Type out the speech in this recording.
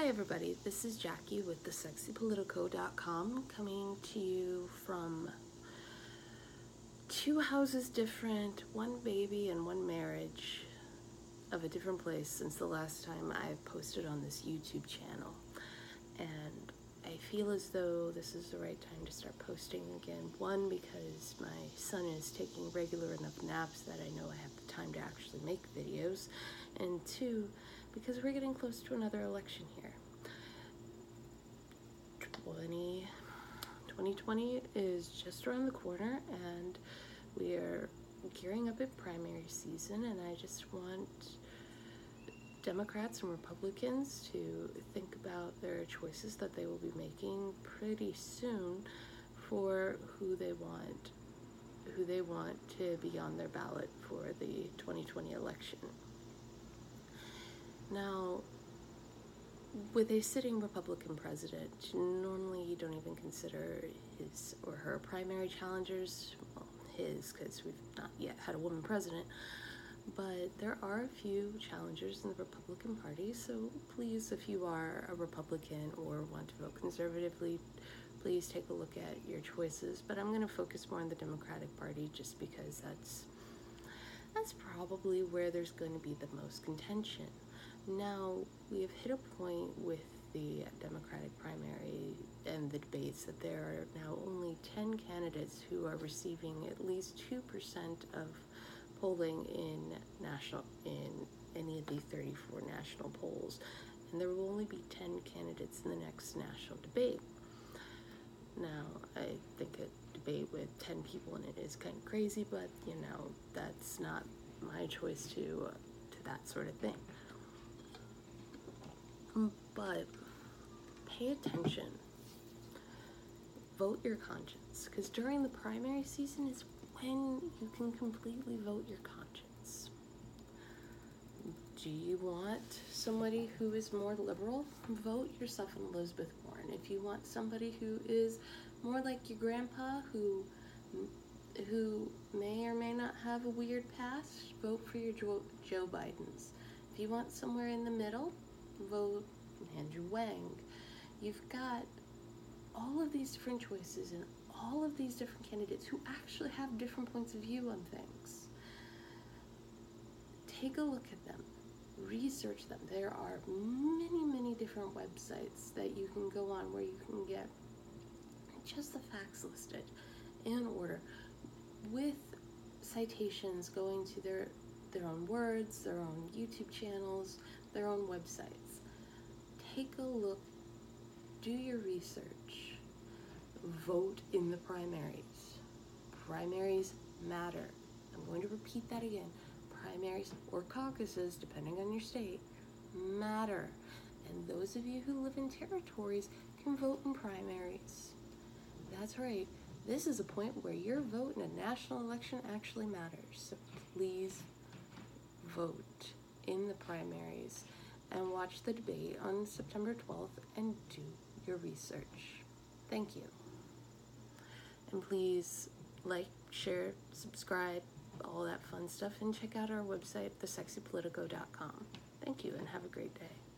Hi, everybody. This is Jackie with thesexypolitico.com coming to you from two houses different, one baby and one marriage of a different place since the last time I posted on this YouTube channel. And I feel as though this is the right time to start posting again. One, because my son is taking regular enough naps that I know I have the time to actually make videos. And two, because we're getting close to another election here. 20, 2020 is just around the corner and we are gearing up at primary season and I just want Democrats and Republicans to think about their choices that they will be making pretty soon for who they want who they want to be on their ballot for the 2020 election. Now, with a sitting Republican president, normally you don't even consider his or her primary challengers, well, his, because we've not yet had a woman president, but there are a few challengers in the Republican Party, so please, if you are a Republican or want to vote conservatively, please take a look at your choices. But I'm going to focus more on the Democratic Party just because that's that's probably where there's going to be the most contention. Now, we have hit a point with the Democratic primary and the debates that there are now only 10 candidates who are receiving at least 2% of polling in national in any of the 34 national polls and there will only be 10 candidates in the next national debate. Now, I think a debate with 10 people in it is kind of crazy, but you know, that's not my choice to uh, to that sort of thing. Um, but pay attention. Vote your conscience. Because during the primary season is when you can completely vote your conscience. Do you want somebody who is more liberal? Vote yourself in Elizabeth Warren. If you want somebody who is more like your grandpa, who who may or may not have a weird past, vote for your Joe, Joe Bidens. If you want somewhere in the middle, vote Andrew Yang. You've got all of these different choices and all of these different candidates who actually have different points of view on things. Take a look at them, research them. There are many, many different websites that you can go on where you can get just the facts listed in order with citations going to their their own words, their own YouTube channels, their own websites. Take a look, do your research, vote in the primaries. Primaries matter. I'm going to repeat that again. Primaries or caucuses, depending on your state, matter. And those of you who live in territories can vote in primaries. That's right. This is a point where your vote in a national election actually matters. So please vote in the primaries and watch the debate on September 12th and do your research. Thank you. And please like, share, subscribe, all that fun stuff, and check out our website, thesexypolitico.com. Thank you and have a great day.